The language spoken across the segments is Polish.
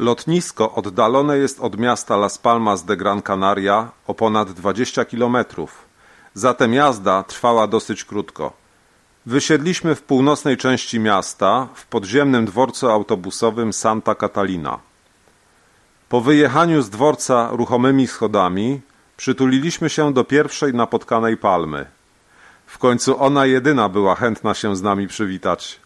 Lotnisko oddalone jest od miasta Las Palmas de Gran Canaria o ponad 20 km, zatem jazda trwała dosyć krótko. Wysiedliśmy w północnej części miasta, w podziemnym dworcu autobusowym Santa Catalina. Po wyjechaniu z dworca ruchomymi schodami przytuliliśmy się do pierwszej napotkanej palmy – w końcu ona jedyna była chętna się z nami przywitać.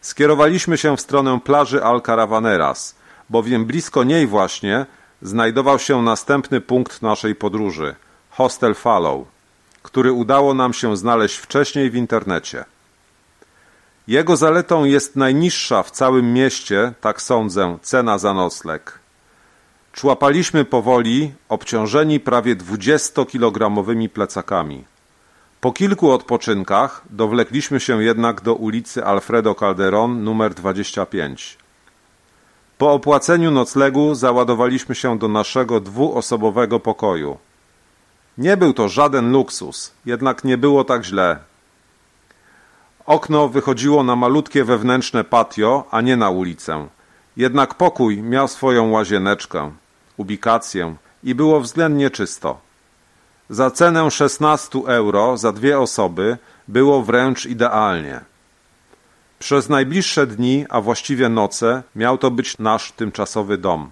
Skierowaliśmy się w stronę plaży Alcaravaneras, bowiem blisko niej właśnie znajdował się następny punkt naszej podróży – Hostel Follow, który udało nam się znaleźć wcześniej w internecie. Jego zaletą jest najniższa w całym mieście, tak sądzę, cena za nocleg. Człapaliśmy powoli, obciążeni prawie 20-kilogramowymi plecakami. Po kilku odpoczynkach dowlekliśmy się jednak do ulicy Alfredo Calderon numer 25. Po opłaceniu noclegu załadowaliśmy się do naszego dwuosobowego pokoju. Nie był to żaden luksus, jednak nie było tak źle. Okno wychodziło na malutkie wewnętrzne patio, a nie na ulicę. Jednak pokój miał swoją łazieneczkę, ubikację i było względnie czysto. Za cenę 16 euro za dwie osoby było wręcz idealnie. Przez najbliższe dni, a właściwie noce, miał to być nasz tymczasowy dom.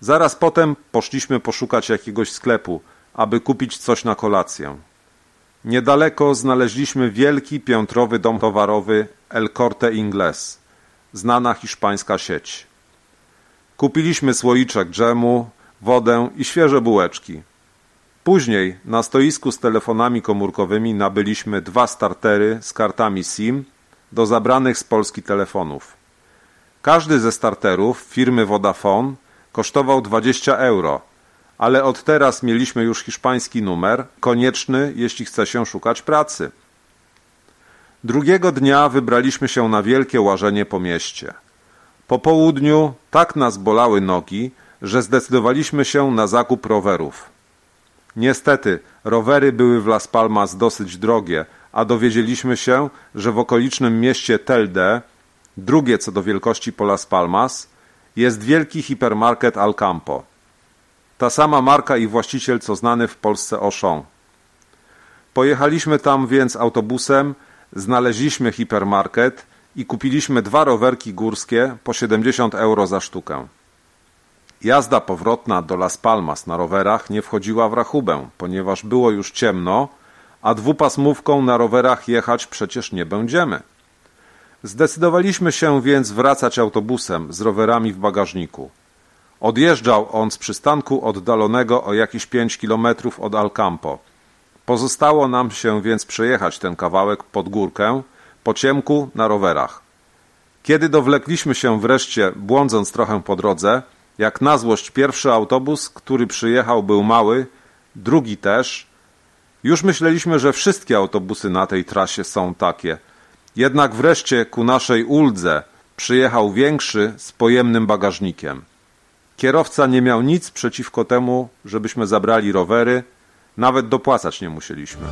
Zaraz potem poszliśmy poszukać jakiegoś sklepu, aby kupić coś na kolację. Niedaleko znaleźliśmy wielki piętrowy dom towarowy El Corte Inglés, znana hiszpańska sieć. Kupiliśmy słoiczek dżemu, wodę i świeże bułeczki. Później na stoisku z telefonami komórkowymi nabyliśmy dwa startery z kartami SIM do zabranych z Polski telefonów. Każdy ze starterów firmy Vodafone kosztował 20 euro, ale od teraz mieliśmy już hiszpański numer, konieczny, jeśli chce się szukać pracy. Drugiego dnia wybraliśmy się na wielkie łażenie po mieście. Po południu tak nas bolały nogi, że zdecydowaliśmy się na zakup rowerów. Niestety, rowery były w Las Palmas dosyć drogie, a dowiedzieliśmy się, że w okolicznym mieście Telde, drugie co do wielkości po Las Palmas, jest wielki hipermarket Alcampo. Ta sama marka i właściciel co znany w Polsce Auchan. Pojechaliśmy tam więc autobusem, znaleźliśmy hipermarket i kupiliśmy dwa rowerki górskie po 70 euro za sztukę. Jazda powrotna do Las Palmas na rowerach nie wchodziła w rachubę, ponieważ było już ciemno, a dwupasmówką na rowerach jechać przecież nie będziemy. Zdecydowaliśmy się więc wracać autobusem z rowerami w bagażniku. Odjeżdżał on z przystanku oddalonego o jakieś pięć kilometrów od Alcampo. Pozostało nam się więc przejechać ten kawałek pod górkę, po ciemku na rowerach. Kiedy dowlekliśmy się wreszcie, błądząc trochę po drodze, jak na złość pierwszy autobus, który przyjechał był mały, drugi też. Już myśleliśmy, że wszystkie autobusy na tej trasie są takie. Jednak wreszcie ku naszej uldze przyjechał większy z pojemnym bagażnikiem. Kierowca nie miał nic przeciwko temu, żebyśmy zabrali rowery, nawet dopłacać nie musieliśmy.